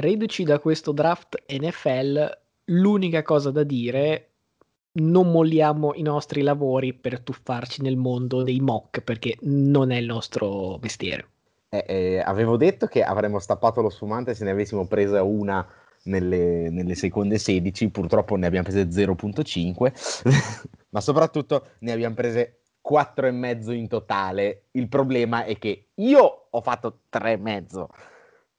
reduci da questo draft NFL, l'unica cosa da dire non molliamo i nostri lavori per tuffarci nel mondo dei mock perché non è il nostro mestiere. Eh, eh, avevo detto che avremmo stappato lo sfumante se ne avessimo presa una nelle, nelle seconde 16, purtroppo ne abbiamo prese 0.5, ma soprattutto ne abbiamo prese 4,5 in totale. Il problema è che io ho fatto 3,5.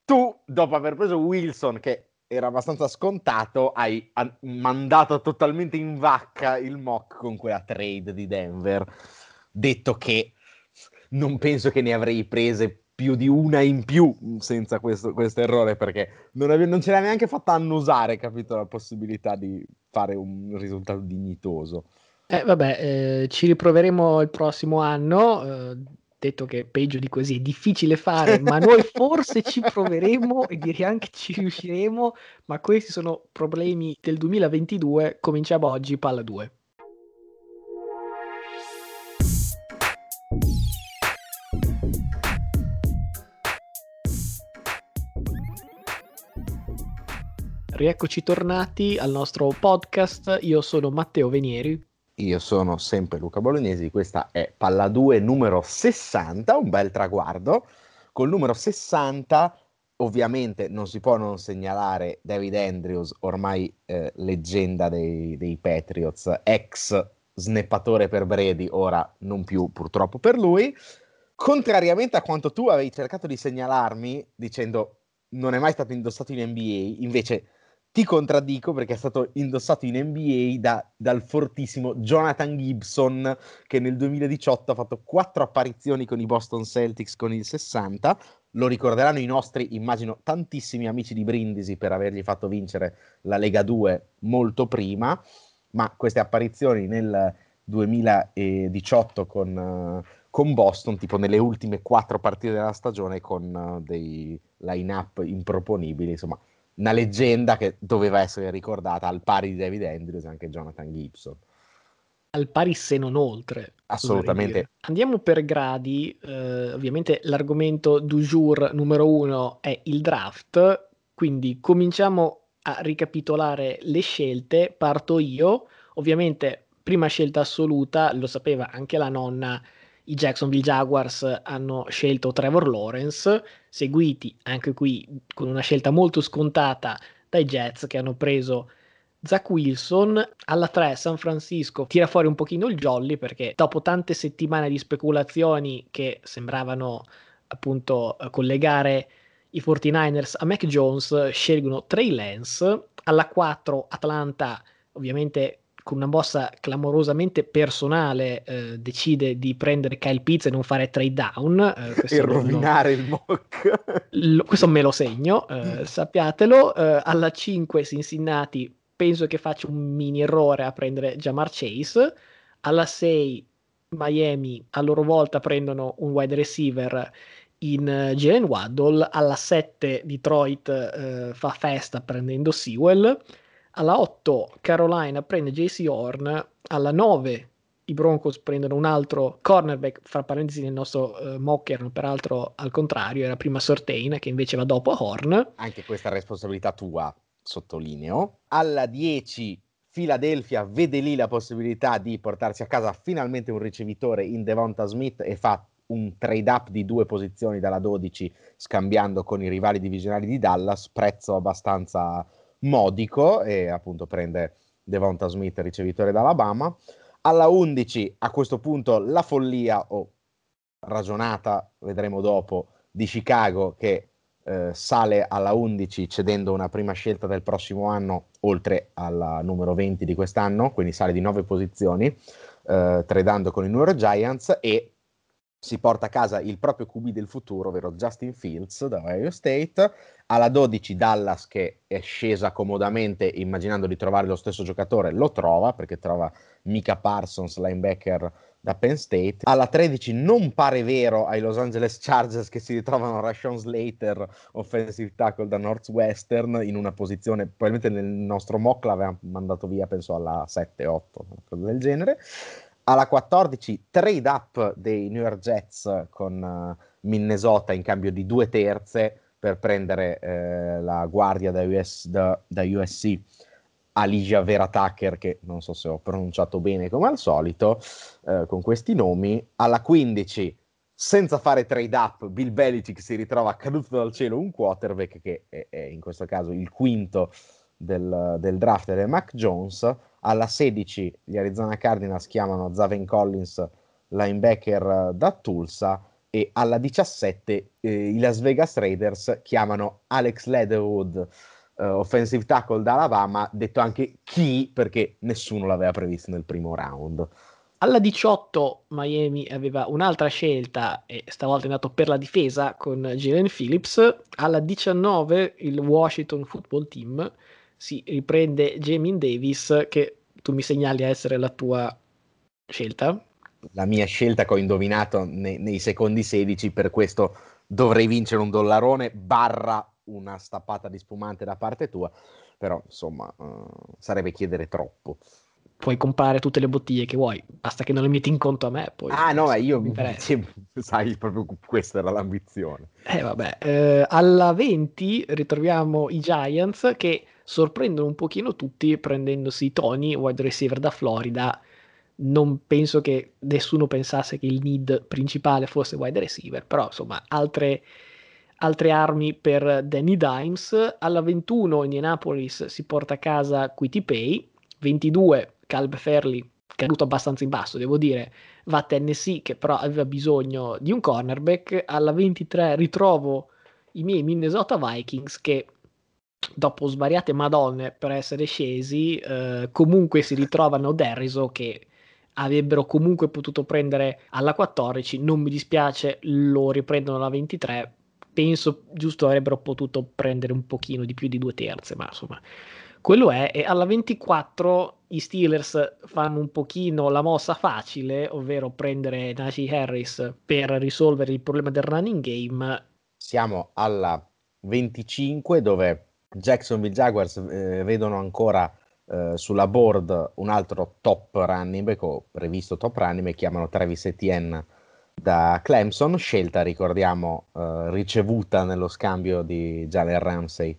Tu, dopo aver preso Wilson, che era abbastanza scontato, hai mandato totalmente in vacca il mock con quella trade di Denver. Detto che non penso che ne avrei prese più di una in più senza questo, questo errore perché non, ave- non ce l'ha neanche fatta annusare, capito, la possibilità di fare un risultato dignitoso. Eh, vabbè, eh, ci riproveremo il prossimo anno. Eh, detto che peggio di così è difficile fare, ma noi forse ci proveremo e direi anche ci riusciremo. Ma questi sono problemi del 2022. Cominciamo oggi, palla 2. Rieccoci tornati al nostro podcast. Io sono Matteo Venieri. Io sono sempre Luca Bolognesi, questa è Palla 2 numero 60, un bel traguardo. Col numero 60 ovviamente non si può non segnalare David Andrews, ormai eh, leggenda dei, dei, Patriots, ex sneppatore per Brady, ora non più purtroppo per lui. Contrariamente a quanto tu avevi cercato di segnalarmi dicendo non è mai stato indossato in NBA, invece ti contraddico perché è stato indossato in NBA da, dal fortissimo Jonathan Gibson che nel 2018 ha fatto quattro apparizioni con i Boston Celtics con il 60. Lo ricorderanno i nostri, immagino, tantissimi amici di Brindisi per avergli fatto vincere la Lega 2 molto prima, ma queste apparizioni nel 2018 con, uh, con Boston, tipo nelle ultime quattro partite della stagione con uh, dei line-up improponibili, insomma una leggenda che doveva essere ricordata al pari di David Andrews e anche Jonathan Gibson. Al pari se non oltre. Assolutamente. Andiamo per gradi, eh, ovviamente l'argomento du jour numero uno è il draft, quindi cominciamo a ricapitolare le scelte, parto io, ovviamente prima scelta assoluta, lo sapeva anche la nonna, i Jacksonville Jaguars hanno scelto Trevor Lawrence, seguiti anche qui con una scelta molto scontata dai Jets che hanno preso Zach Wilson. Alla 3 San Francisco tira fuori un pochino il jolly perché dopo tante settimane di speculazioni che sembravano appunto collegare i 49ers a Mac Jones scelgono Trey Lance. Alla 4 Atlanta ovviamente con una mossa clamorosamente personale eh, decide di prendere Kyle Pitts e non fare trade down eh, e rovinare lo, il mock. Lo, questo me lo segno eh, sappiatelo. Eh, alla 5 Cincinnati penso che faccia un mini errore a prendere Jamar Chase. Alla 6 Miami a loro volta prendono un wide receiver in uh, Jalen Waddle. Alla 7 Detroit uh, fa festa prendendo Sewell alla 8 Carolina prende JC Horn, alla 9 i Broncos prendono un altro cornerback, fra parentesi nel nostro uh, mock erano peraltro al contrario, era prima Sortain che invece va dopo Horn. Anche questa responsabilità tua, sottolineo. Alla 10 Philadelphia vede lì la possibilità di portarsi a casa finalmente un ricevitore in Devonta Smith e fa un trade up di due posizioni dalla 12 scambiando con i rivali divisionali di Dallas, prezzo abbastanza modico e appunto prende Devonta Smith, ricevitore d'Alabama. Alla 11 a questo punto la follia o ragionata, vedremo dopo, di Chicago che eh, sale alla 11 cedendo una prima scelta del prossimo anno oltre alla numero 20 di quest'anno, quindi sale di 9 posizioni, eh, tradando con i New York Giants e si porta a casa il proprio QB del futuro, ovvero Justin Fields da Ohio State. Alla 12 Dallas che è scesa comodamente immaginando di trovare lo stesso giocatore, lo trova perché trova Mika Parsons, linebacker da Penn State. Alla 13 non pare vero ai Los Angeles Chargers che si ritrovano Rashawn Slater, offensive tackle da Northwestern, in una posizione, probabilmente nel nostro mock l'aveva mandato via, penso alla 7-8, cosa del genere alla 14 trade up dei New York Jets con uh, Minnesota in cambio di due terze per prendere eh, la guardia da, US, da, da USC Alicia Vera Tucker, che non so se ho pronunciato bene come al solito, eh, con questi nomi. Alla 15, senza fare trade up, Bill Belichick si ritrova caduto dal cielo un quarterback che è, è in questo caso il quinto del, del draft del Mac Jones. Alla 16 gli Arizona Cardinals chiamano Zaven Collins, linebacker da Tulsa, e alla 17 eh, i Las Vegas Raiders chiamano Alex Leatherwood, uh, offensive tackle da Alabama, detto anche chi perché nessuno l'aveva previsto nel primo round. Alla 18 Miami aveva un'altra scelta e stavolta è andato per la difesa con Jalen Phillips. Alla 19 il Washington Football Team si riprende Jamin Davis che tu mi segnali a essere la tua scelta. La mia scelta che ho indovinato nei, nei secondi 16, per questo dovrei vincere un dollarone barra una stappata di spumante da parte tua, però insomma uh, sarebbe chiedere troppo. Puoi comprare tutte le bottiglie che vuoi, basta che non le metti in conto a me. Poi, ah no, io mi sai, proprio questa era l'ambizione. Eh vabbè, eh, alla 20 ritroviamo i Giants che sorprendono un pochino tutti prendendosi Tony, wide receiver da Florida. Non penso che nessuno pensasse che il need principale fosse wide receiver, però insomma altre altre armi per Danny Dimes. Alla 21 Indianapolis si porta a casa Quitty Pay, 22 Caleb Fairley, caduto abbastanza in basso, devo dire, va a Tennessee che però aveva bisogno di un cornerback. Alla 23 ritrovo i miei Minnesota Vikings che dopo svariate madonne per essere scesi, eh, comunque si ritrovano Derriso che avrebbero comunque potuto prendere alla 14, non mi dispiace, lo riprendono alla 23, penso giusto avrebbero potuto prendere un pochino di più di due terze, ma insomma, quello è. E alla 24 i Steelers fanno un pochino la mossa facile, ovvero prendere Najee Harris per risolvere il problema del running game. Siamo alla 25 dove Jacksonville Jaguars eh, vedono ancora eh, sulla board un altro top running back o previsto top running back, chiamano Travis Etienne da Clemson, scelta ricordiamo uh, ricevuta nello scambio di Jalen Ramsey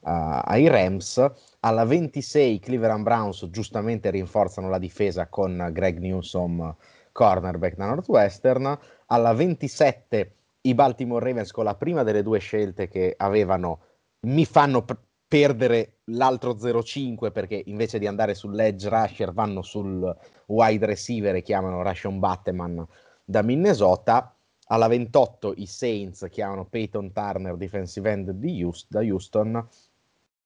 uh, ai Rams. Alla 26 i Cleveland Browns giustamente rinforzano la difesa con Greg Newsom, cornerback da Northwestern. Alla 27 i Baltimore Ravens con la prima delle due scelte che avevano mi fanno p- perdere l'altro 0-5 perché invece di andare sull'edge rusher vanno sul wide receiver e chiamano Rashon Batteman da Minnesota. Alla 28 i Saints chiamano Peyton Turner, defensive end di Houston, da Houston.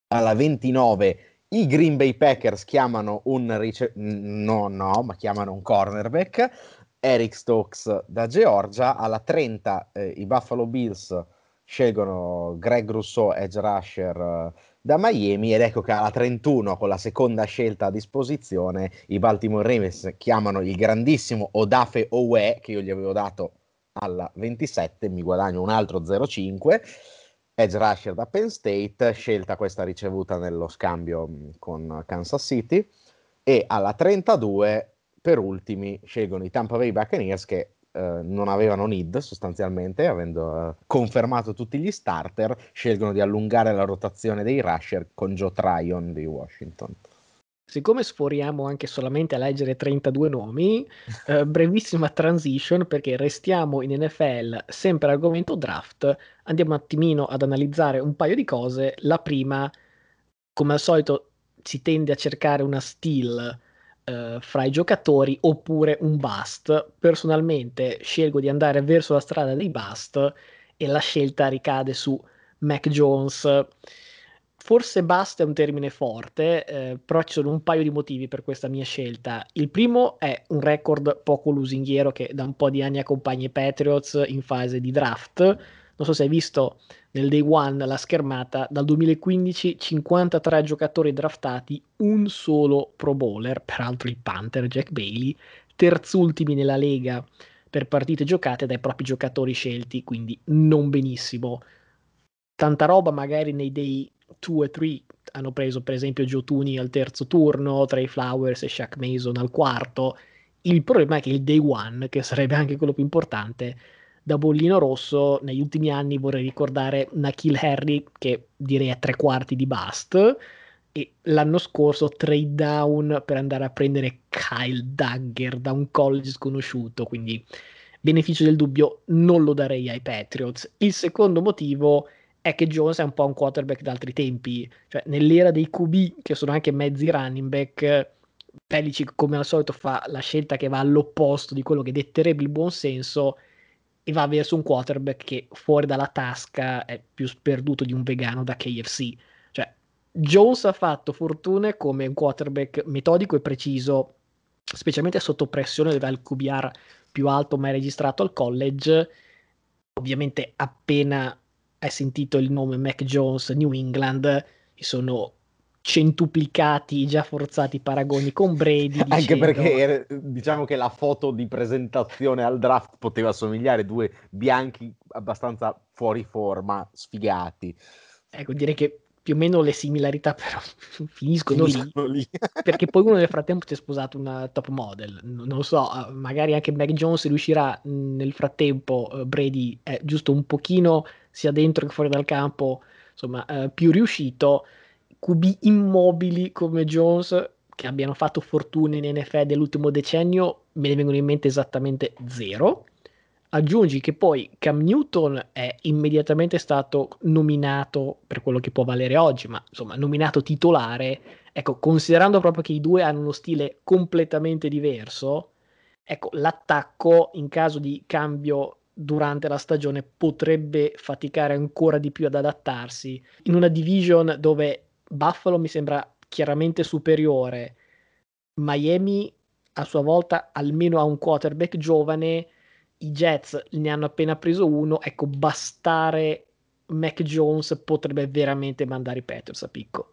Alla 29 i Green Bay Packers chiamano un rice- no, no, ma chiamano un cornerback, Eric Stokes da Georgia. Alla 30 eh, i Buffalo Bills scelgono Greg Rousseau, edge rusher da Miami ed ecco che alla 31 con la seconda scelta a disposizione i Baltimore Ravens chiamano il grandissimo Odafe Owe che io gli avevo dato alla 27 mi guadagno un altro 0,5 edge rusher da Penn State scelta questa ricevuta nello scambio mm, con Kansas City e alla 32 per ultimi scelgono i Tampa Bay Buccaneers che eh, non avevano need sostanzialmente, avendo eh, confermato tutti gli starter, scelgono di allungare la rotazione dei rusher con Joe Tryon di Washington. Siccome sforiamo anche solamente a leggere 32 nomi, eh, brevissima transition perché restiamo in NFL sempre argomento draft, andiamo un attimino ad analizzare un paio di cose. La prima, come al solito, si tende a cercare una steal eh, fra i giocatori oppure un bust. Personalmente scelgo di andare verso la strada dei bust e la scelta ricade su Mac Jones. Forse bust è un termine forte, eh, però ci sono un paio di motivi per questa mia scelta. Il primo è un record poco lusinghiero che da un po' di anni accompagna i Patriots in fase di draft. Non so se hai visto nel day one la schermata, dal 2015 53 giocatori draftati, un solo Pro Bowler, peraltro il Panther Jack Bailey, terzultimi nella Lega per partite giocate dai propri giocatori scelti, quindi non benissimo. Tanta roba magari nei day 2 e 3 hanno preso per esempio Tooney al terzo turno, Trey Flowers e Shaq Mason al quarto. Il problema è che il day one, che sarebbe anche quello più importante, da bollino rosso, negli ultimi anni vorrei ricordare Nakil Harry, che direi è tre quarti di bust, e l'anno scorso trade down per andare a prendere Kyle Dagger da un college sconosciuto, quindi beneficio del dubbio non lo darei ai Patriots. Il secondo motivo è che Jones è un po' un quarterback d'altri tempi, cioè nell'era dei QB che sono anche mezzi running back, Pelicic come al solito fa la scelta che va all'opposto di quello che detterebbe il buon senso e va verso un quarterback che fuori dalla tasca è più sperduto di un vegano da KFC. Cioè, Jones ha fatto fortune come un quarterback metodico e preciso, specialmente sotto pressione il QBR più alto mai registrato al college. Ovviamente appena hai sentito il nome Mac Jones New England, mi sono centuplicati già forzati paragoni con Brady. Dicendo... Anche perché diciamo che la foto di presentazione al draft poteva somigliare due bianchi abbastanza fuori forma, sfigati. Ecco, direi che più o meno le similarità però finiscono, finiscono lì, lì. perché poi uno nel frattempo si è sposato una top model non lo so, magari anche Mac Jones riuscirà nel frattempo uh, Brady è giusto un pochino sia dentro che fuori dal campo insomma uh, più riuscito QB immobili come Jones che abbiano fatto fortuna in NFL dell'ultimo decennio me ne vengono in mente esattamente zero Aggiungi che poi Cam Newton è immediatamente stato nominato per quello che può valere oggi, ma insomma, nominato titolare. Ecco, considerando proprio che i due hanno uno stile completamente diverso, ecco, l'attacco in caso di cambio durante la stagione potrebbe faticare ancora di più ad adattarsi in una division dove Buffalo mi sembra chiaramente superiore. Miami a sua volta almeno ha un quarterback giovane i Jets ne hanno appena preso uno, ecco, bastare Mac Jones potrebbe veramente mandare i Patriots a picco.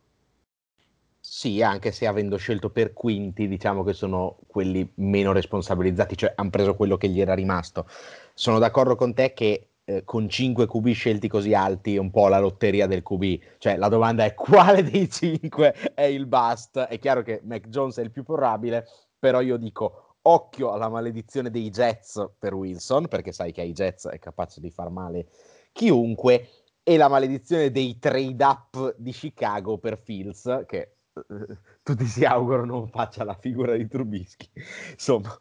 Sì, anche se avendo scelto per quinti, diciamo che sono quelli meno responsabilizzati, cioè hanno preso quello che gli era rimasto. Sono d'accordo con te che eh, con 5 QB scelti così alti è un po' la lotteria del QB, cioè la domanda è quale dei 5 è il bust? È chiaro che Mac Jones è il più probabile, però io dico occhio alla maledizione dei Jets per Wilson, perché sai che ai Jets è capace di far male chiunque, e la maledizione dei trade up di Chicago per Fields, che eh, tutti si augurano non faccia la figura di Trubisky. Insomma,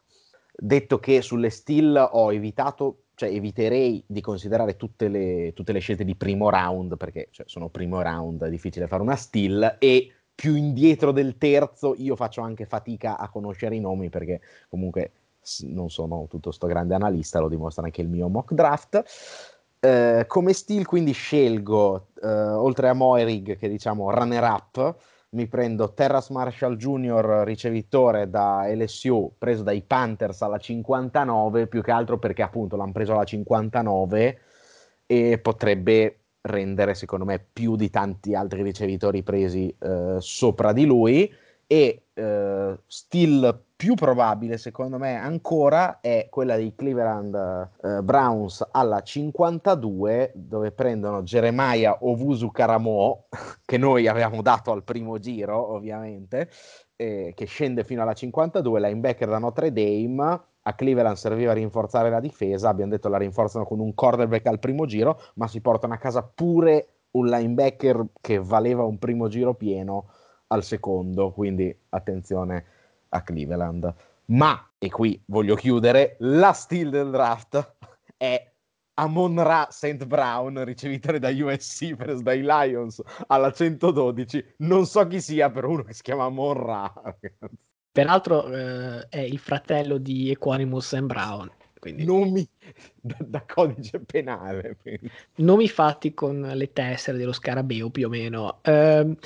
detto che sulle still ho evitato, cioè eviterei di considerare tutte le, tutte le scelte di primo round, perché cioè, sono primo round, è difficile fare una still, e più indietro del terzo io faccio anche fatica a conoscere i nomi perché comunque non sono tutto sto grande analista, lo dimostra anche il mio mock draft. Eh, come stile quindi scelgo, eh, oltre a Moerig che diciamo runner up, mi prendo Terras Marshall Jr. ricevitore da LSU, preso dai Panthers alla 59, più che altro perché appunto l'hanno preso alla 59 e potrebbe rendere secondo me più di tanti altri ricevitori presi eh, sopra di lui e eh, still più probabile secondo me ancora è quella dei Cleveland eh, Browns alla 52 dove prendono Jeremiah Ovusu Karamo che noi avevamo dato al primo giro ovviamente che scende fino alla 52 linebacker da Notre Dame. A Cleveland serviva a rinforzare la difesa, abbiamo detto la rinforzano con un cornerback al primo giro, ma si portano a casa pure un linebacker che valeva un primo giro pieno al secondo, quindi attenzione a Cleveland. Ma, e qui voglio chiudere, la steal del draft è Amon Ra St. Brown, ricevitore da USC preso dai Lions alla 112. Non so chi sia, però uno che si chiama Amon Ra. Peraltro eh, è il fratello di Equanimus and Brown. Quindi... Nomi da, da codice penale. Quindi. Nomi fatti con le tessere dello scarabeo più o meno. Eh,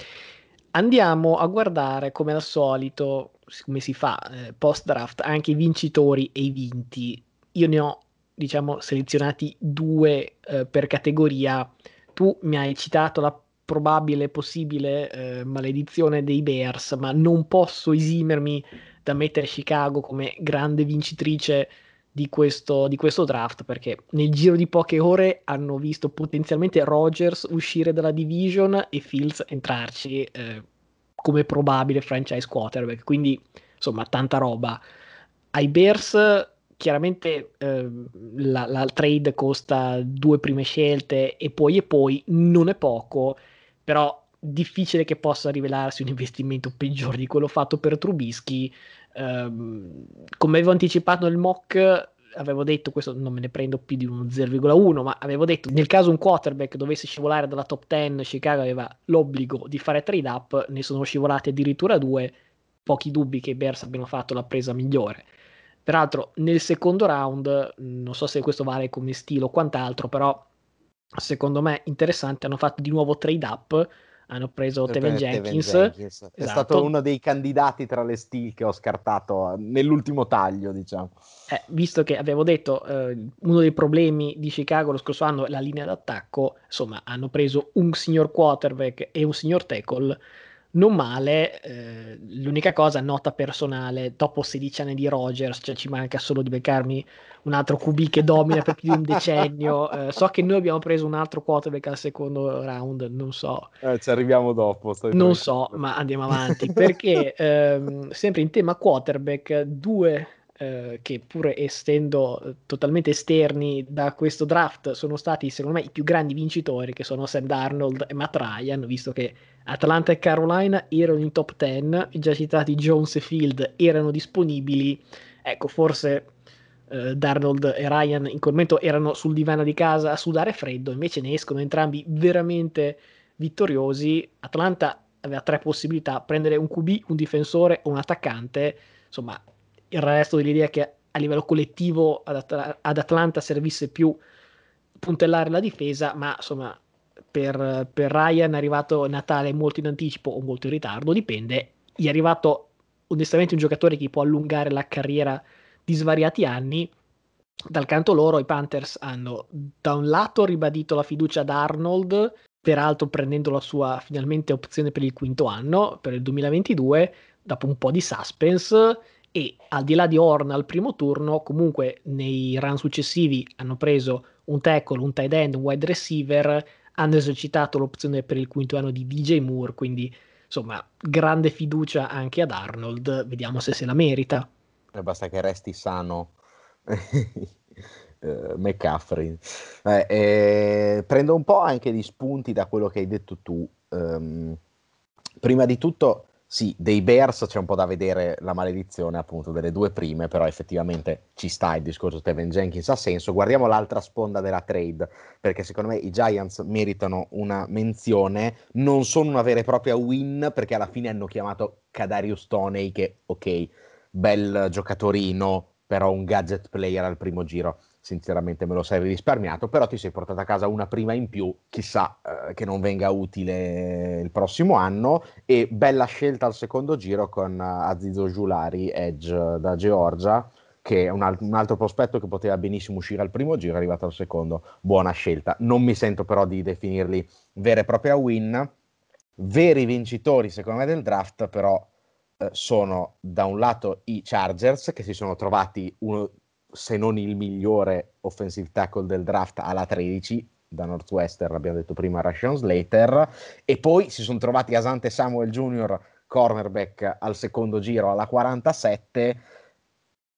andiamo a guardare come al solito, come si fa eh, post draft, anche i vincitori e i vinti. Io ne ho diciamo selezionati due eh, per categoria. Tu mi hai citato la probabile possibile eh, maledizione dei Bears, ma non posso esimermi da mettere Chicago come grande vincitrice di questo, di questo draft perché nel giro di poche ore hanno visto potenzialmente Rogers uscire dalla division e Fields entrarci eh, come probabile franchise quarterback, quindi insomma tanta roba. Ai Bears chiaramente eh, la, la, trade costa due prime scelte e poi e poi non è poco, però difficile che possa rivelarsi un investimento peggiore di quello fatto per Trubisky. Eh, come avevo anticipato nel mock, avevo detto, questo non me ne prendo più di un 0,1, ma avevo detto nel caso un quarterback dovesse scivolare dalla top 10, Chicago aveva l'obbligo di fare trade up, ne sono scivolati addirittura due, pochi dubbi che i Bears abbiano fatto la presa migliore. Peraltro nel secondo round, non so se questo vale come stile o quant'altro, però secondo me interessante, hanno fatto di nuovo trade up hanno preso Teven Jenkins. Jenkins. Esatto. È stato uno dei candidati tra le steel che ho scartato nell'ultimo taglio, diciamo. Eh, visto che avevo detto eh, uno dei problemi di Chicago lo scorso anno è la linea d'attacco, insomma, hanno preso un signor quarterback e un signor tackle non male, eh, l'unica cosa, nota personale, dopo 16 anni di Rogers, cioè ci manca solo di beccarmi un altro QB che domina per più di un decennio. Eh, so che noi abbiamo preso un altro quarterback al secondo round, non so. Eh, ci arriviamo dopo. Non so, ma andiamo avanti, perché ehm, sempre in tema quarterback, due eh, che pur essendo eh, totalmente esterni da questo draft sono stati secondo me i più grandi vincitori che sono Sam Darnold e Matt Ryan visto che Atlanta e Carolina erano in top 10 i già citati Jones e Field erano disponibili. Ecco forse eh, Darnold e Ryan in quel momento erano sul divano di casa a sudare freddo invece ne escono entrambi veramente vittoriosi. Atlanta aveva tre possibilità prendere un QB, un difensore o un attaccante. Insomma il resto dell'idea che a livello collettivo ad, At- ad Atlanta servisse più puntellare la difesa, ma insomma per, per, Ryan è arrivato Natale molto in anticipo o molto in ritardo, dipende. Gli è arrivato onestamente un giocatore che può allungare la carriera di svariati anni. Dal canto loro i Panthers hanno da un lato ribadito la fiducia ad Arnold, peraltro prendendo la sua finalmente opzione per il quinto anno, per il 2022, dopo un po' di suspense e al di là di Horn al primo turno, comunque nei run successivi hanno preso un tackle, un tight end, un wide receiver, hanno esercitato l'opzione per il quinto anno di DJ Moore, quindi insomma grande fiducia anche ad Arnold, vediamo se se la merita. E basta che resti sano. uh, McCaffrey. Eh, eh, prendo un po' anche di spunti da quello che hai detto tu. Um, prima di tutto, sì, dei Bears c'è un po' da vedere la maledizione appunto delle due prime, però effettivamente ci sta il discorso Steven Jenkins, ha senso. Guardiamo l'altra sponda della trade, perché secondo me i Giants meritano una menzione, non sono una vera e propria win, perché alla fine hanno chiamato Kadarius Toney, che ok, bel giocatorino, però un gadget player al primo giro sinceramente me lo sarei risparmiato, però ti sei portato a casa una prima in più, chissà eh, che non venga utile il prossimo anno, e bella scelta al secondo giro con uh, Azizo Giulari, Edge da Georgia, che è un, al- un, altro prospetto che poteva benissimo uscire al primo giro, è arrivato al secondo, buona scelta. Non mi sento però di definirli vera e propria win, veri vincitori secondo me del draft, però eh, sono da un lato i Chargers che si sono trovati uno se non il migliore offensive tackle del draft alla 13 da Northwestern, abbiamo detto prima Rashon Slater, e poi si sono trovati Asante Samuel Jr., cornerback al secondo giro alla 47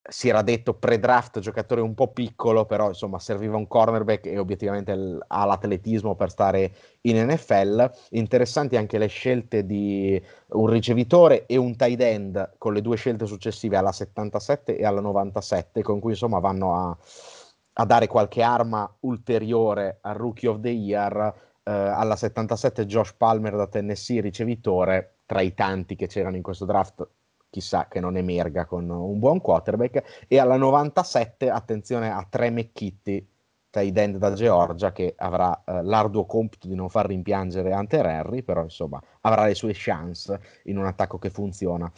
si era detto pre-draft giocatore un po' piccolo, però insomma serviva un cornerback e obiettivamente l- ha l'atletismo per stare in NFL. Interessanti anche le scelte di un ricevitore e un tight end con le due scelte successive alla 77 e alla 97, con cui insomma vanno a, a dare qualche arma ulteriore al Rookie of the Year. Eh, alla 77 Josh Palmer da Tennessee, ricevitore, tra i tanti che c'erano in questo draft chissà che non emerga con un buon quarterback. E alla 97, attenzione a tre McKitty, tight end da Georgia, che avrà eh, l'arduo compito di non far rimpiangere Hunter Henry, però insomma avrà le sue chance in un attacco che funziona.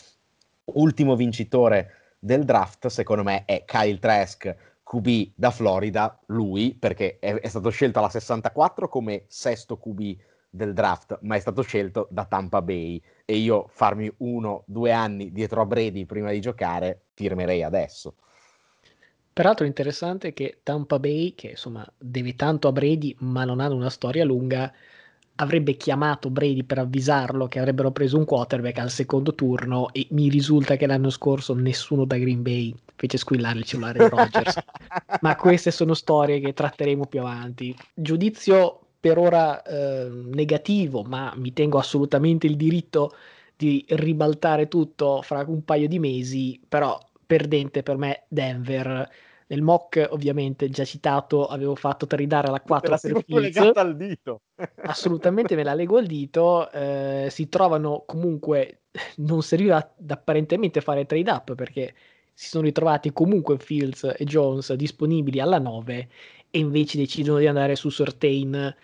Ultimo vincitore del draft, secondo me, è Kyle Trask, QB da Florida, lui, perché è, è stato scelto alla 64 come sesto QB del draft, ma è stato scelto da Tampa Bay e io farmi uno, due anni dietro a Brady prima di giocare, firmerei adesso. Peraltro interessante che Tampa Bay, che insomma deve tanto a Brady, ma non hanno una storia lunga, avrebbe chiamato Brady per avvisarlo che avrebbero preso un quarterback al secondo turno e mi risulta che l'anno scorso nessuno da Green Bay fece squillare il cellulare di Rogers. Ma queste sono storie che tratteremo più avanti. Giudizio per ora eh, negativo, ma mi tengo assolutamente il diritto di ribaltare tutto fra un paio di mesi, però perdente per me Denver. Nel mock, ovviamente, già citato, avevo fatto tridare la 4 per legata al dito. Assolutamente me la leggo al dito. Eh, si trovano comunque, non serviva apparentemente fare trade up perché si sono ritrovati comunque Fields e Jones disponibili alla 9 e invece decidono di andare su Sortain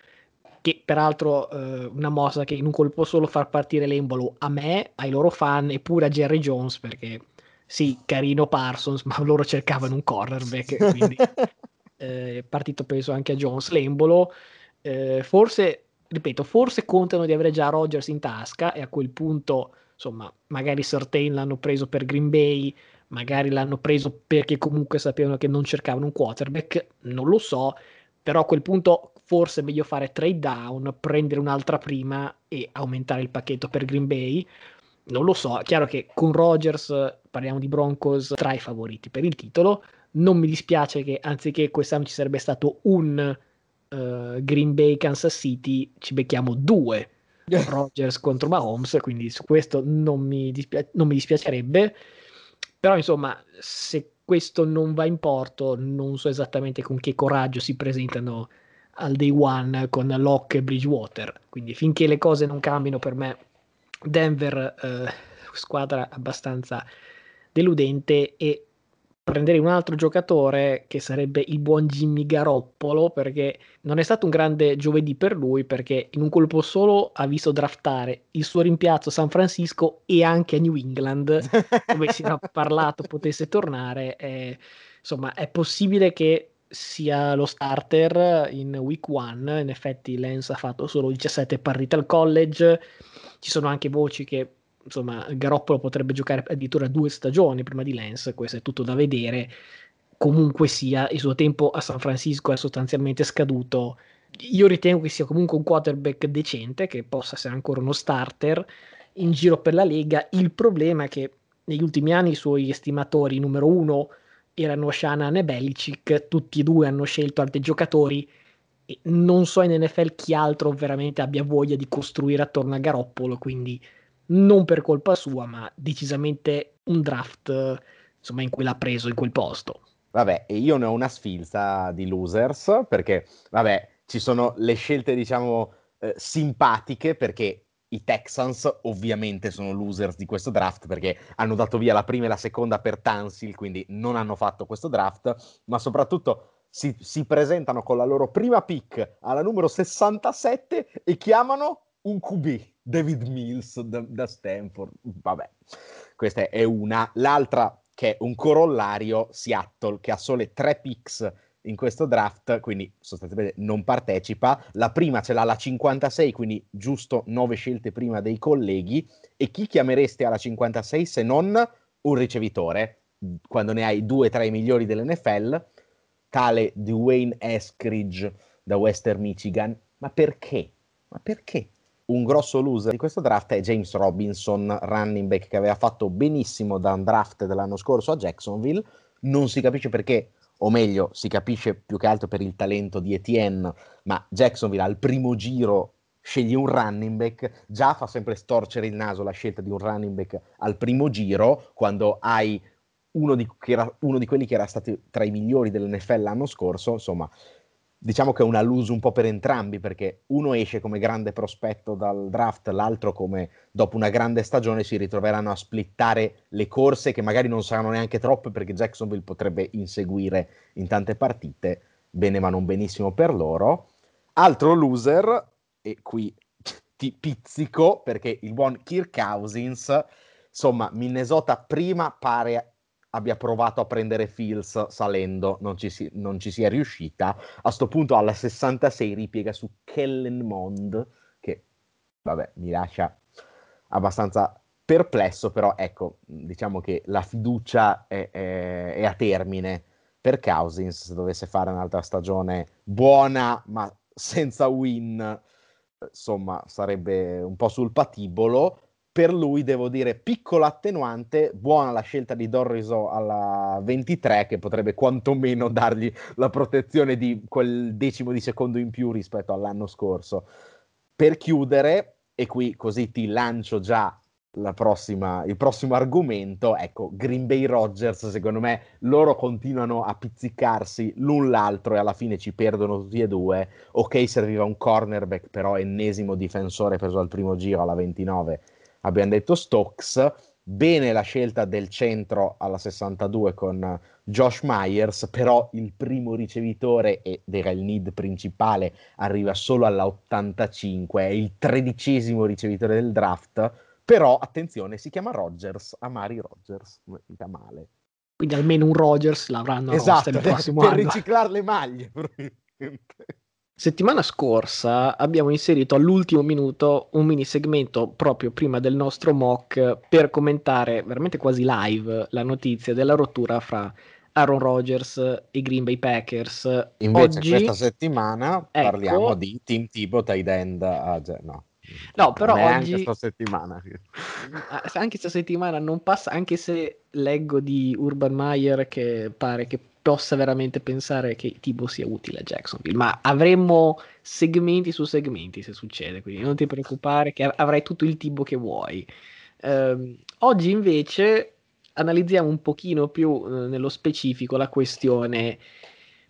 che peraltro eh, una mossa che in un colpo solo far partire l'embolo a me, ai loro fan e pure a Jerry Jones perché sì, carino Parsons, ma loro cercavano un cornerback, quindi eh, è partito penso anche a Jones l'embolo. Eh, forse, ripeto, forse contano di avere già Rogers in tasca e a quel punto, insomma, magari Certain l'hanno preso per Green Bay, magari l'hanno preso perché comunque sapevano che non cercavano un quarterback, non lo so, però a quel punto forse è meglio fare trade down, prendere un'altra prima e aumentare il pacchetto per Green Bay. Non lo so, è chiaro che con Rogers parliamo di Broncos tra i favoriti per il titolo. Non mi dispiace che anziché quest'anno ci sarebbe stato un uh, Green Bay Kansas City, ci becchiamo due Rogers contro Mahomes, quindi su questo non mi, dispia- non mi dispiacerebbe. Però insomma, se questo non va in porto, non so esattamente con che coraggio si presentano al day one con Locke e Bridgewater. Quindi finché le cose non cambino per me, Denver eh, squadra abbastanza deludente e prenderei un altro giocatore che sarebbe il buon Jimmy Garoppolo perché non è stato un grande giovedì per lui perché in un colpo solo ha visto draftare il suo rimpiazzo a San Francisco e anche a New England dove si era parlato potesse tornare eh, insomma è possibile che sia lo starter in week one. In effetti, Lens ha fatto solo 17 partite al college. Ci sono anche voci che insomma Garoppolo potrebbe giocare addirittura due stagioni prima di Lens. Questo è tutto da vedere. Comunque sia, il suo tempo a San Francisco è sostanzialmente scaduto. Io ritengo che sia comunque un quarterback decente, che possa essere ancora uno starter in giro per la Lega. Il problema è che negli ultimi anni i suoi estimatori numero uno erano Shannon e Belichick, tutti e due hanno scelto altri giocatori e non so in NFL chi altro veramente abbia voglia di costruire attorno a Garoppolo, quindi non per colpa sua, ma decisamente un draft insomma, in cui l'ha preso in quel posto. Vabbè, e io ne ho una sfilza di losers perché, vabbè, ci sono le scelte, diciamo, eh, simpatiche perché i Texans ovviamente sono losers di questo draft perché hanno dato via la prima e la seconda per Tansil, quindi non hanno fatto questo draft, ma soprattutto si, si presentano con la loro prima pick alla numero 67 e chiamano un QB, David Mills da, da Stanford. Vabbè, questa è una. L'altra che è un corollario, Seattle, che ha sole tre picks in questo draft, quindi sostanzialmente non partecipa. La prima ce l'ha alla 56, quindi giusto 9 scelte prima dei colleghi. E chi chiamereste alla 56 se non un ricevitore, quando ne hai due tra i migliori dell'NFL, tale Dwayne Eskridge da Western Michigan. Ma perché? Ma perché? Un grosso loser di questo draft è James Robinson, running back che aveva fatto benissimo da un draft dell'anno scorso a Jacksonville. Non si capisce perché o meglio, si capisce più che altro per il talento di Etienne, ma Jacksonville al primo giro sceglie un running back, già fa sempre storcere il naso la scelta di un running back al primo giro, quando hai uno di, era, uno di quelli che era stato tra i migliori dell'NFL l'anno scorso, insomma, diciamo che è una lose un po' per entrambi, perché uno esce come grande prospetto dal draft, l'altro come dopo una grande stagione si ritroveranno a splittare le corse che magari non saranno neanche troppe perché Jacksonville potrebbe inseguire in tante partite, bene ma non benissimo per loro. Altro loser, e qui ti pizzico perché il buon Kirk Cousins, insomma, Minnesota prima pare abbia provato a prendere Fields salendo, non ci, si, non ci sia riuscita. A questo punto alla 66 ripiega su Kellen Mond, che vabbè mi lascia abbastanza perplesso, però ecco, diciamo che la fiducia è, è, è a termine per Cousins, se dovesse fare un'altra stagione buona ma senza win, insomma sarebbe un po' sul patibolo per lui devo dire piccolo attenuante, buona la scelta di Dorriso alla 23 che potrebbe quantomeno dargli la protezione di quel decimo di secondo in più rispetto all'anno scorso. Per chiudere, e qui così ti lancio già prossima, il prossimo argomento, ecco, Green Bay Rogers, secondo me loro continuano a pizzicarsi l'un l'altro e alla fine ci perdono tutti e due. Ok, serviva un cornerback, però ennesimo difensore preso al primo giro alla 29 abbiamo detto Stokes, bene la scelta del centro alla 62 con Josh Myers, però il primo ricevitore ed era il need principale, arriva solo alla 85, è il tredicesimo ricevitore del draft, però attenzione, si chiama Rogers, Amari Rogers, mica male. Quindi almeno un Rogers l'avranno esatto, per anno. riciclare le maglie. Settimana scorsa abbiamo inserito all'ultimo minuto un mini segmento proprio prima del nostro mock per commentare veramente quasi live la notizia della rottura fra Aaron Rodgers e Green Bay Packers. Invece Oggi, questa settimana ecco, parliamo di Team Tipo tight end. Ah, già, no. No, però oggi... questa settimana. Ah, anche questa settimana non passa, anche se leggo di Urban Meyer che pare che possa veramente pensare che Tibo sia utile a Jacksonville, ma avremo segmenti su segmenti se succede, quindi non ti preoccupare che avrai tutto il Tibo che vuoi. Eh, oggi invece analizziamo un pochino più eh, nello specifico la questione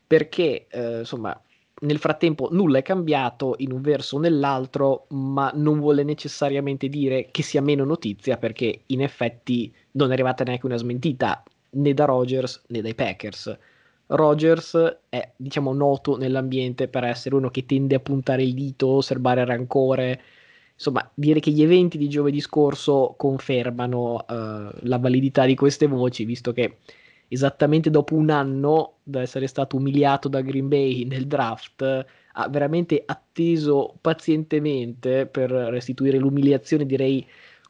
perché eh, insomma nel frattempo nulla è cambiato in un verso o nell'altro, ma non vuole necessariamente dire che sia meno notizia perché in effetti non è arrivata neanche una smentita né da Rogers né dai Packers. Rogers è, diciamo, noto nell'ambiente per essere uno che tende a puntare il dito, serbare rancore. Insomma, dire che gli eventi di giovedì scorso confermano uh, la validità di queste voci, visto che esattamente dopo un anno da essere stato umiliato da Green Bay nel draft, ha veramente atteso pazientemente per restituire l'umiliazione, direi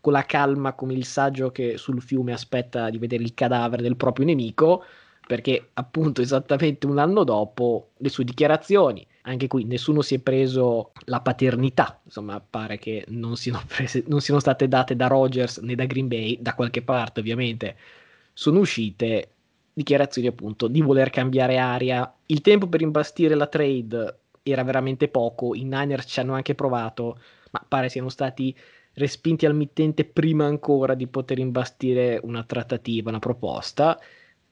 con la calma come il saggio che sul fiume aspetta di vedere il cadavere del proprio nemico, perché appunto esattamente un anno dopo le sue dichiarazioni, anche qui nessuno si è preso la paternità, insomma pare che non siano, prese, non siano state date da Rogers né da Green Bay, da qualche parte ovviamente, sono uscite dichiarazioni appunto di voler cambiare aria. Il tempo per imbastire la trade era veramente poco, i Niners ci hanno anche provato, ma pare siano stati respinti al mittente prima ancora di poter imbastire una trattativa, una proposta.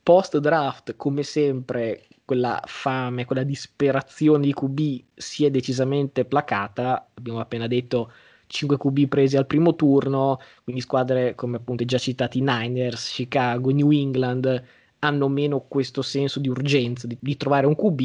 Post draft, come sempre, quella fame, quella disperazione di QB si è decisamente placata. Abbiamo appena detto 5 QB presi al primo turno, quindi squadre come appunto già citati Niners, Chicago, New England hanno meno questo senso di urgenza di, di trovare un QB,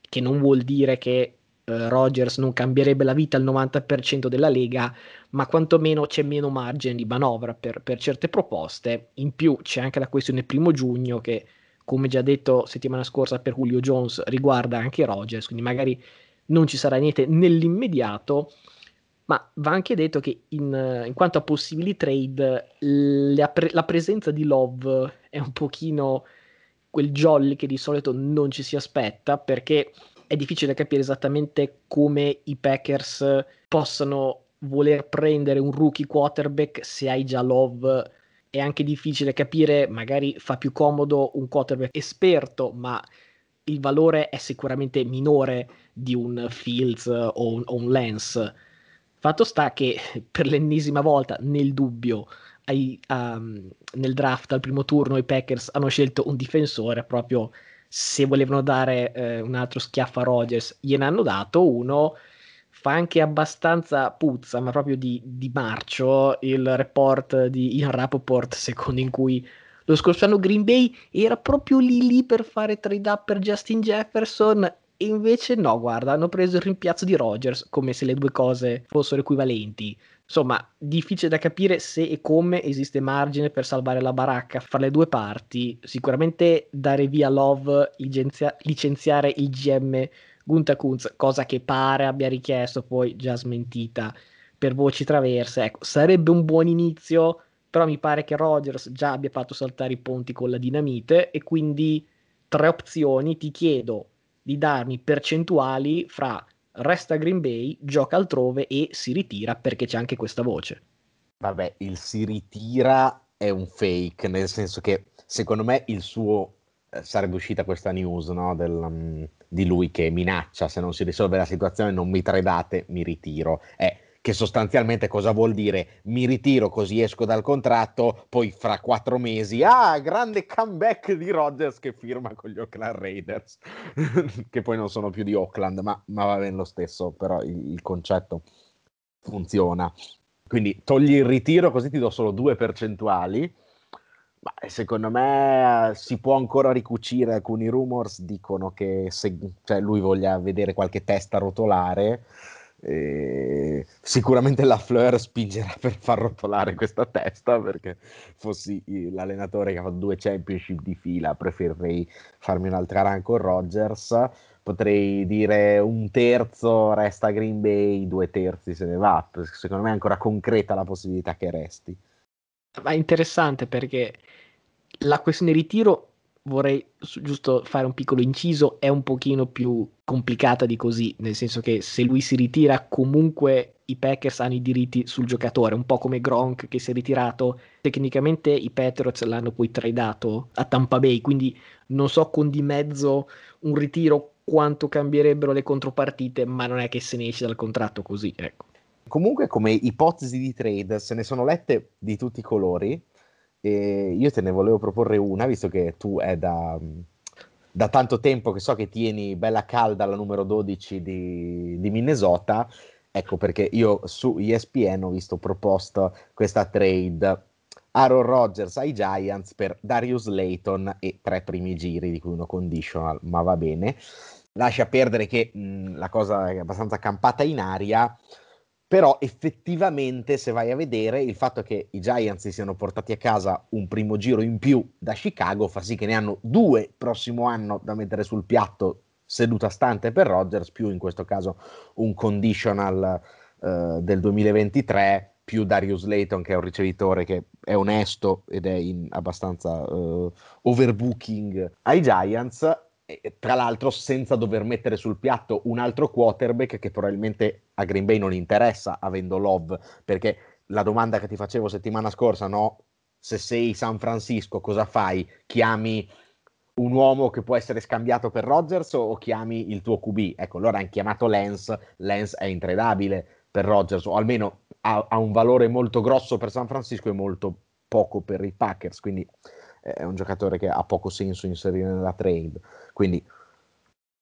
che non vuol dire che eh, Rogers non cambierebbe la vita al 90% della Lega, ma quantomeno c'è meno margine di manovra per, per certe proposte. In più c'è anche la questione primo giugno che, come già detto settimana scorsa per Julio Jones, riguarda anche Rogers, quindi magari non ci sarà niente nell'immediato. Ma va anche detto che in, in quanto a possibili trade, la, pre- la, presenza di Love è un pochino quel jolly che di solito non ci si aspetta perché è difficile capire esattamente come i Packers possano voler prendere un rookie quarterback se hai già Love. È anche difficile capire, magari fa più comodo un quarterback esperto, ma il valore è sicuramente minore di un Fields o un, o un Lance. Fatto sta che per l'ennesima volta, nel dubbio, ai, um, nel draft al primo turno i Packers hanno scelto un difensore proprio se volevano dare eh, un altro schiaffo a Rogers, gliene hanno dato uno. Fa anche abbastanza puzza, ma proprio di, di marcio, il report di Ian Rapoport, secondo in cui lo scorso anno Green Bay era proprio lì lì per fare trade up per Justin Jefferson e invece no, guarda, hanno preso il rimpiazzo di Rogers come se le due cose fossero equivalenti. Insomma, difficile da capire se e come esiste margine per salvare la baracca fra le due parti. Sicuramente dare via Love, licenzia- licenziare il GM Gunta Kunz, cosa che pare abbia richiesto, poi già smentita per voci traverse. Ecco, sarebbe un buon inizio, però mi pare che Rogers già abbia fatto saltare i ponti con la dinamite e quindi tre opzioni. Ti chiedo di darmi percentuali fra resta a Green Bay, gioca altrove e si ritira perché c'è anche questa voce. Vabbè, il si ritira è un fake, nel senso che secondo me il suo eh, sarebbe uscita questa news no? Del, um, di lui che minaccia se non si risolve la situazione non mi tradate, mi ritiro. Eh, che sostanzialmente cosa vuol dire? Mi ritiro così esco dal contratto, poi fra quattro mesi, ah, grande comeback di Rodgers che firma con gli Oakland Raiders, che poi non sono più di Oakland, ma, ma va bene lo stesso, però il, il concetto funziona. Quindi togli il ritiro così ti do solo due percentuali ma secondo me si può ancora ricucire. Alcuni rumors dicono che se, cioè, lui voglia vedere qualche testa rotolare. Sicuramente la Fleur spingerà per far rotolare questa testa perché fossi l'allenatore che ha fatto due championship di fila preferirei farmi un'altra run con Rogers potrei dire un terzo resta Green Bay due terzi se ne va secondo me è ancora concreta la possibilità che resti. Ma è interessante perché la questione ritiro vorrei giusto fare un piccolo inciso, è un pochino più complicata di così, nel senso che se lui si ritira comunque i Packers hanno i diritti sul giocatore, un po' come Gronk che si è ritirato, tecnicamente i Patriots l'hanno poi tradato a Tampa Bay, quindi non so con di mezzo un ritiro quanto cambierebbero le contropartite, ma non è che se ne esce dal contratto così, ecco. Comunque come ipotesi di trade se ne sono lette di tutti i colori e io te ne volevo proporre una, visto che tu è da, da tanto tempo che so che tieni bella calda la numero 12 di, di Minnesota, ecco perché io su ESPN ho visto proposta questa trade. Aaron Rodgers ai Giants per Darius Layton e tre primi giri di cui uno conditional, ma va bene. Lascia perdere che mh, la cosa è abbastanza campata in aria però effettivamente se vai a vedere il fatto che i Giants si siano portati a casa un primo giro in più da Chicago fa sì che ne hanno due prossimo anno da mettere sul piatto seduta stante per Rodgers, più in questo caso un conditional uh, del 2023 più Darius Layton che è un ricevitore che è onesto ed è in abbastanza uh, overbooking ai Giants tra l'altro senza dover mettere sul piatto un altro quarterback che probabilmente a Green Bay non interessa avendo Love, perché la domanda che ti facevo settimana scorsa, no? Se sei San Francisco, cosa fai? Chiami un uomo che può essere scambiato per Rodgers o chiami il tuo QB? Ecco, loro hanno chiamato Lance, Lance è intredabile per Rodgers, o almeno ha, ha un valore molto grosso per San Francisco e molto poco per i Packers, quindi è un giocatore che ha poco senso inserire nella trade. Quindi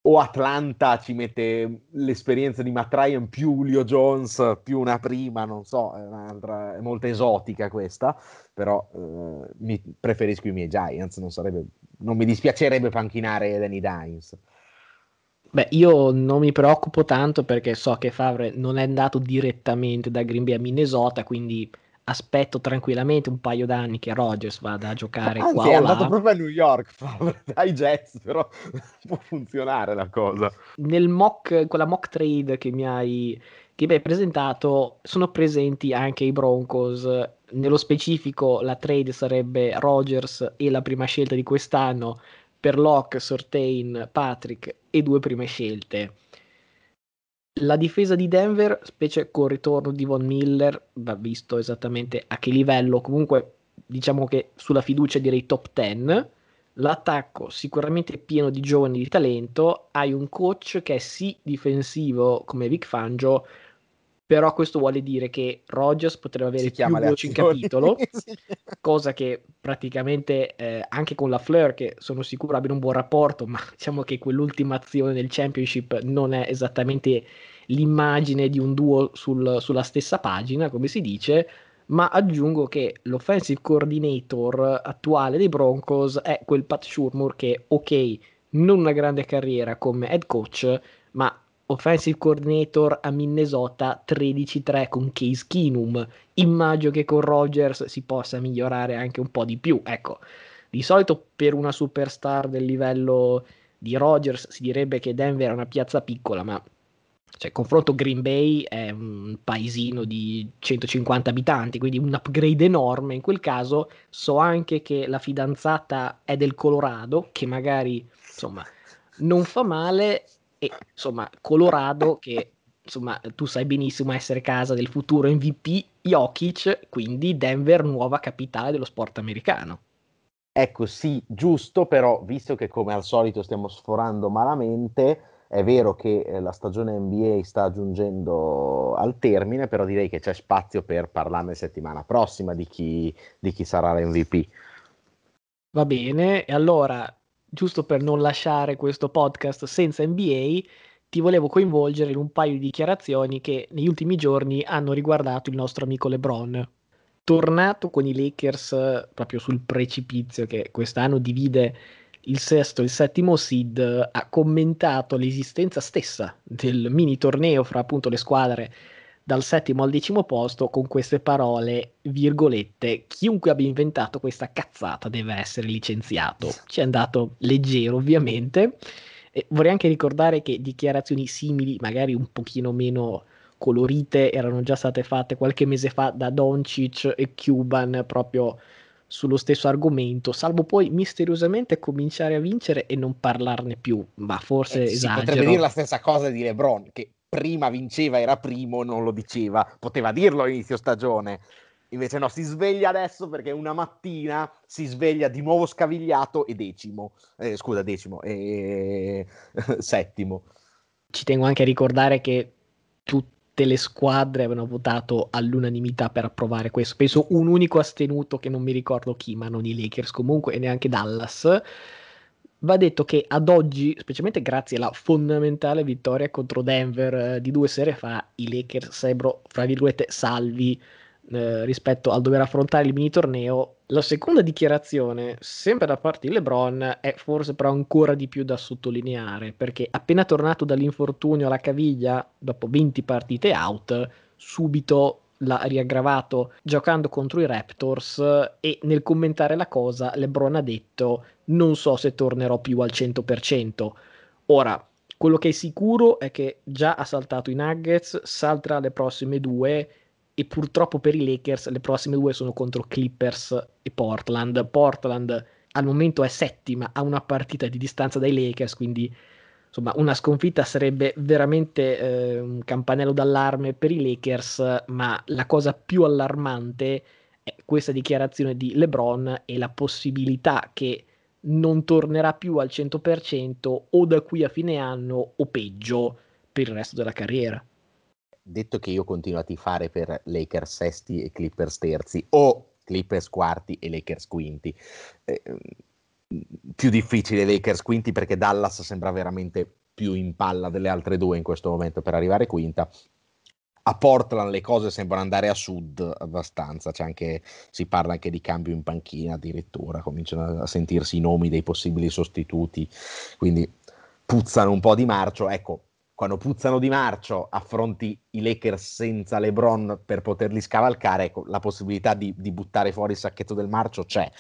o Atlanta ci mette l'esperienza di Matt Ryan più Julio Jones più una prima, non so, è, è molto esotica questa, però eh, mi, preferisco i miei Giants, non, sarebbe, non mi dispiacerebbe panchinare Danny Dines. Beh, io non mi preoccupo tanto perché so che Favre non è andato direttamente da Green Bay a Minnesota, quindi aspetto tranquillamente un paio d'anni che Rogers vada a giocare Anzi, qua è andato proprio a New York dai Jets però può funzionare la cosa. Nel mock quella mock trade che mi hai che mi hai presentato sono presenti anche i Broncos. Nello specifico la trade sarebbe Rogers e la prima scelta di quest'anno per Locke, Sortain, Patrick e due prime scelte la difesa di Denver, specie col ritorno di Von Miller, va visto esattamente a che livello, comunque diciamo che sulla fiducia direi top 10. L'attacco sicuramente pieno di giovani di talento, hai un coach che è sì difensivo come Vic Fangio, però questo vuole dire che Rogers potrebbe avere più voci in capitolo, cosa che praticamente eh, anche con la Fleur, che sono sicuro abbiano un buon rapporto, ma diciamo che quell'ultima azione del championship non è esattamente l'immagine di un duo sul, sulla stessa pagina, come si dice, ma aggiungo che l'offensive coordinator attuale dei Broncos è quel Pat Shurmur che, ok, non una grande carriera come head coach, ma offensive coordinator a Minnesota 13-3 con Case Keenum. Immagino che con Rogers si possa migliorare anche un po' di più. Ecco, di solito per una superstar del livello di Rogers si direbbe che Denver è una piazza piccola, ma cioè, confronto Green Bay è un paesino di 150 abitanti, quindi un upgrade enorme. In quel caso so anche che la fidanzata è del Colorado, che magari insomma non fa male e insomma Colorado che insomma, tu sai benissimo essere casa del futuro MVP Jokic, quindi Denver nuova capitale dello sport americano. Ecco, sì, giusto, però visto che come al solito stiamo sforando malamente, è vero che eh, la stagione NBA sta giungendo al termine, però direi che c'è spazio per parlarne settimana prossima di chi, di chi sarà l'MVP. Va bene, e allora, giusto per non lasciare questo podcast senza NBA, ti volevo coinvolgere in un paio di dichiarazioni che negli ultimi giorni hanno riguardato il nostro amico LeBron. Tornato con i Lakers proprio sul precipizio che quest'anno divide il sesto e il settimo seed, ha commentato l'esistenza stessa del mini torneo fra appunto le squadre dal settimo al decimo posto con queste parole, virgolette, chiunque abbia inventato questa cazzata deve essere licenziato. Ci è andato leggero ovviamente. E vorrei anche ricordare che dichiarazioni simili, magari un pochino meno colorite, erano già state fatte qualche mese fa da Doncic e Cuban proprio sullo stesso argomento, salvo poi misteriosamente cominciare a vincere e non parlarne più. Ma forse eh, esagero. Si potrebbe dire la stessa cosa di LeBron, che prima vinceva, era primo, non lo diceva, poteva dirlo all'inizio stagione. Invece no, si sveglia adesso perché una mattina si sveglia di nuovo scavigliato e decimo, eh, scusa decimo, e settimo. Ci tengo anche a ricordare che tutte le squadre avevano votato all'unanimità per approvare questo. Penso un unico astenuto che non mi ricordo chi, ma non i Lakers comunque e neanche Dallas. Va detto che ad oggi, specialmente grazie alla fondamentale vittoria contro Denver eh, di due sere fa, i Lakers sarebbero, fra virgolette, salvi eh, rispetto al dover affrontare il mini torneo. La seconda dichiarazione, sempre da parte di LeBron, è forse però ancora di più da sottolineare, perché appena tornato dall'infortunio alla caviglia, dopo 20 partite out, subito l'ha riaggravato giocando contro i Raptors e nel commentare la cosa LeBron ha detto non so se tornerò più al 100%. Ora, quello che è sicuro è che già ha saltato i Nuggets, salterà le prossime due e purtroppo per i Lakers le prossime due sono contro Clippers e Portland. Portland al momento è settima, a una partita di distanza dai Lakers, quindi insomma una sconfitta sarebbe veramente eh, un campanello d'allarme per i Lakers, ma la cosa più allarmante è questa dichiarazione di LeBron e la possibilità che non tornerà più al 100% o da qui a fine anno o peggio per il resto della carriera detto che io continuo a tifare per Lakers sesti e Clippers terzi o Clippers quarti e Lakers quinti. Eh, più difficile Lakers quinti perché Dallas sembra veramente più in palla delle altre due in questo momento per arrivare quinta. A Portland le cose sembrano andare a sud abbastanza, anche, si parla anche di cambio in panchina addirittura, cominciano a sentirsi i nomi dei possibili sostituti, quindi puzzano un po' di marcio. Ecco, quando puzzano di marcio affronti i Lakers senza LeBron per poterli scavalcare, ecco, la possibilità di, di buttare fuori il sacchetto del marcio c'è,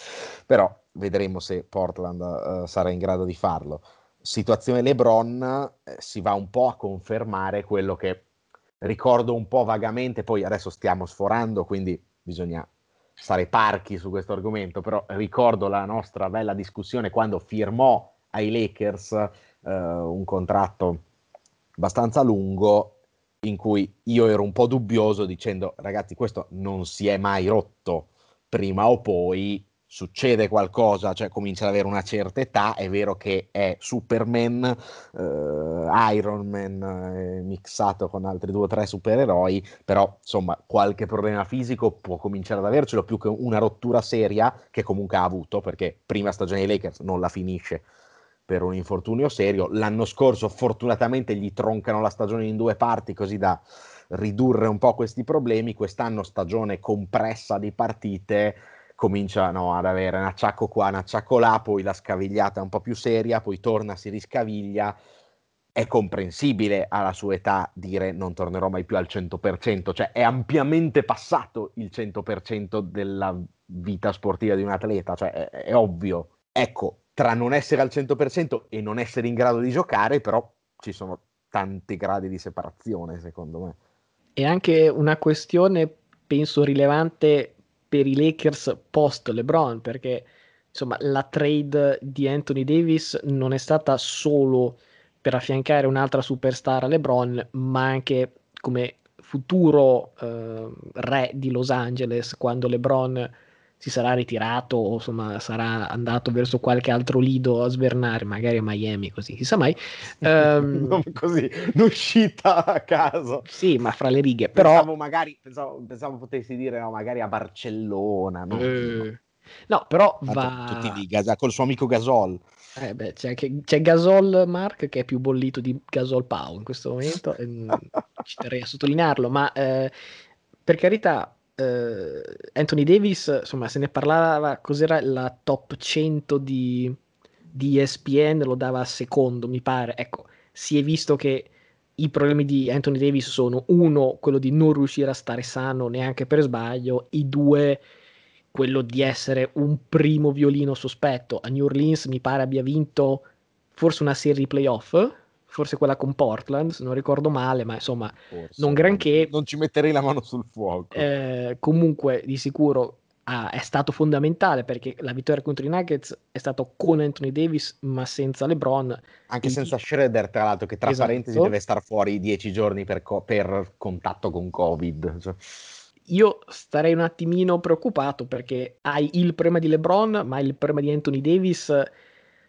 però vedremo se Portland uh, sarà in grado di farlo. Situazione LeBron eh, si va un po' a confermare quello che ricordo un po' vagamente, poi adesso stiamo sforando, quindi bisogna stare parchi su questo argomento, però ricordo la nostra bella discussione quando firmò ai Lakers uh, un contratto abbastanza lungo in cui io ero un po' dubbioso dicendo ragazzi questo non si è mai rotto. Prima o poi succede qualcosa, cioè comincia ad avere una certa età, è vero che è Superman, eh, Iron Man eh, mixato con altri due o tre supereroi, però insomma qualche problema fisico può cominciare ad avercelo più che una rottura seria che comunque ha avuto, perché prima stagione dei Lakers non la finisce per un infortunio serio. L'anno scorso fortunatamente gli troncano la stagione in due parti così da ridurre un po' questi problemi. Quest'anno stagione compressa di partite cominciano ad avere un acciacco qua, un acciacco là, poi la scavigliata è un po' più seria, poi torna, si riscaviglia. È comprensibile alla sua età dire non tornerò mai più al 100%, cioè è ampiamente passato il 100% della vita sportiva di un atleta, cioè è, è ovvio. Ecco, tra non essere al 100% e non essere in grado di giocare, però ci sono tanti gradi di separazione, secondo me. E anche una questione, penso, rilevante per i Lakers post LeBron, perché insomma la trade di Anthony Davis non è stata solo per affiancare un'altra superstar a LeBron, ma anche come futuro eh, re di Los Angeles quando LeBron si sarà ritirato o insomma sarà andato verso qualche altro lido a svernare, magari a Miami, così, si sa mai. Um, non così, un'uscita a caso. Sì, ma fra le righe, però... Pensavo magari, pensavo, pensavo potessi dire no, magari a Barcellona, no? Eh, no però va... Tutti lì, col suo amico Gasol. Eh beh, c'è, anche, c'è Gasol Mark che è più bollito di Gasol Pau in questo momento, ci terrei a sottolinearlo, ma eh, per carità, eh, Anthony Davis, insomma, se ne parlava, cos'era la top 100 di, di ESPN, lo dava secondo, mi pare. Ecco, si è visto che i problemi di Anthony Davis sono uno, quello di non riuscire a stare sano neanche per sbaglio, i due, quello di essere un primo violino sospetto. A New Orleans mi pare abbia vinto forse una serie playoff forse quella con Portland, se non ricordo male, ma insomma, forse, non granché. Non ci metterei la mano sul fuoco. Eh, comunque, di sicuro ah, è stato fondamentale perché la vittoria contro i Nuggets è stata con Anthony Davis, ma senza LeBron. Anche senza Schroeder, tra l'altro, che tra esatto. parentesi deve stare fuori dieci giorni per, co- per contatto con Covid. Cioè io starei un attimino preoccupato perché hai il problema di LeBron, ma il problema di Anthony Davis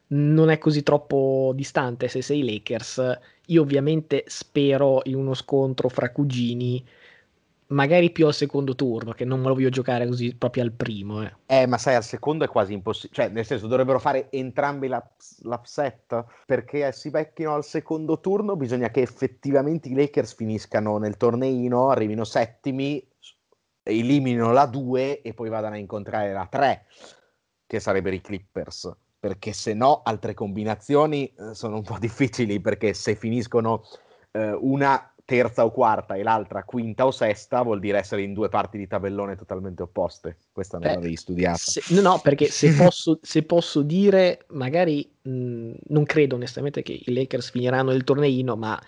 non è così troppo distante se sei Lakers. Io ovviamente spero in uno scontro fra cugini, magari più al secondo turno, che non me lo voglio giocare così proprio al primo. Eh, eh ma sai, al secondo è quasi impossibile. Cioè, nel senso, dovrebbero fare entrambi l'ups- l'upset, perché si becchino al secondo turno bisogna che effettivamente i Lakers finiscano nel torneino, arrivino settimi, eliminino la 2 e poi vadano a incontrare la 3, che sarebbero i Clippers perché se no altre combinazioni eh, sono un po' difficili perché se finiscono eh, una terza o quarta e l'altra quinta o sesta vuol dire essere in due parti di tabellone totalmente opposte. Questa non l'avevi studiata. Se, no, no, perché se posso, se posso dire, magari mh, non credo onestamente che i Lakers finiranno il torneino, ma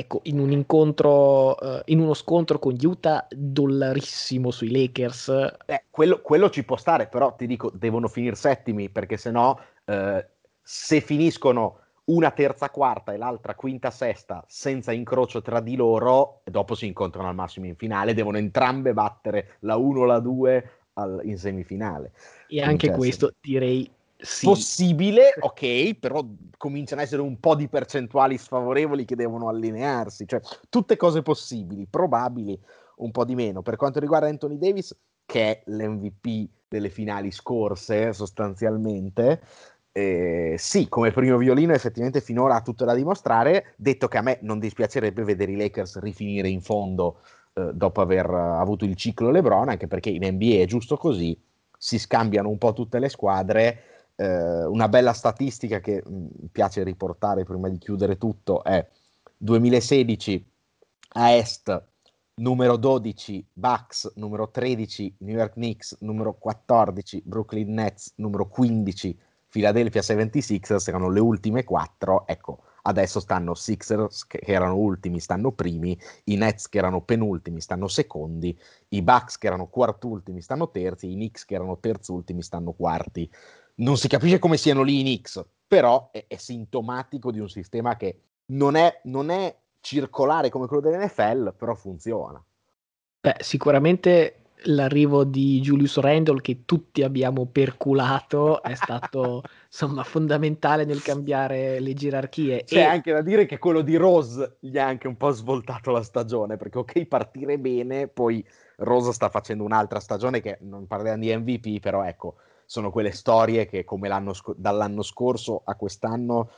ecco, in un incontro, uh, in uno scontro con Utah, dollarissimo sui Lakers. Eh, quello, quello, ci può stare, però ti dico, devono finire settimi, perché se no, uh, se finiscono una terza quarta e l'altra quinta sesta senza incrocio tra di loro, dopo si incontrano al massimo in finale, devono entrambe battere la 1 o la 2 al, in semifinale. E anche questo direi sì. possibile, ok, però cominciano ad essere un po' di percentuali sfavorevoli che devono allinearsi, cioè tutte cose possibili, probabili, un po' di meno. Per quanto riguarda Anthony Davis, che è l'MVP delle finali scorse sostanzialmente, eh, sì, come primo violino effettivamente finora ha tutto da dimostrare, detto che a me non dispiacerebbe vedere i Lakers rifinire in fondo eh, dopo aver avuto il ciclo LeBron, anche perché in NBA è giusto così, si scambiano un po' tutte le squadre eh, una bella statistica che mi mm, piace riportare prima di chiudere tutto è 2016 a Est numero 12 Bucks, numero 13 New York Knicks, numero 14 Brooklyn Nets, numero 15 Philadelphia 76ers, erano le ultime quattro, ecco, adesso stanno Sixers che erano ultimi, stanno primi, i Nets che erano penultimi stanno secondi, i Bucks che erano quartultimi stanno terzi, i Knicks che erano terzultimi stanno quarti non si capisce come siano lì in X, però è, è sintomatico di un sistema che non è, non è circolare come quello dell'NFL, però funziona. Beh, sicuramente l'arrivo di Julius Randall che tutti abbiamo perculato è stato insomma fondamentale nel cambiare le gerarchie. C'è e... anche da dire che quello di Rose gli ha anche un po' svoltato la stagione perché ok partire bene, poi Rose sta facendo un'altra stagione che non parliamo di MVP, però ecco, sono quelle storie che come sc- dall'anno scorso a quest'anno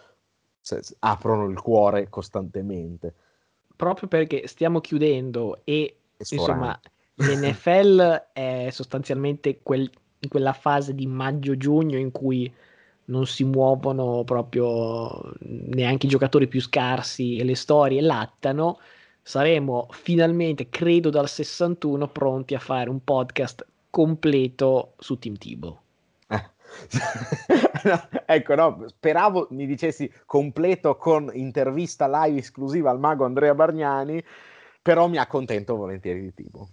se, aprono il cuore costantemente. Proprio perché stiamo chiudendo e insomma l'NFL è sostanzialmente quel, in quella fase di maggio-giugno in cui non si muovono proprio neanche i giocatori più scarsi e le storie lattano, saremo finalmente, credo dal 61, pronti a fare un podcast completo su Team Tibo. no, ecco, no, speravo mi dicessi completo con intervista live esclusiva al mago Andrea Bargnani, però mi accontento volentieri di tipo.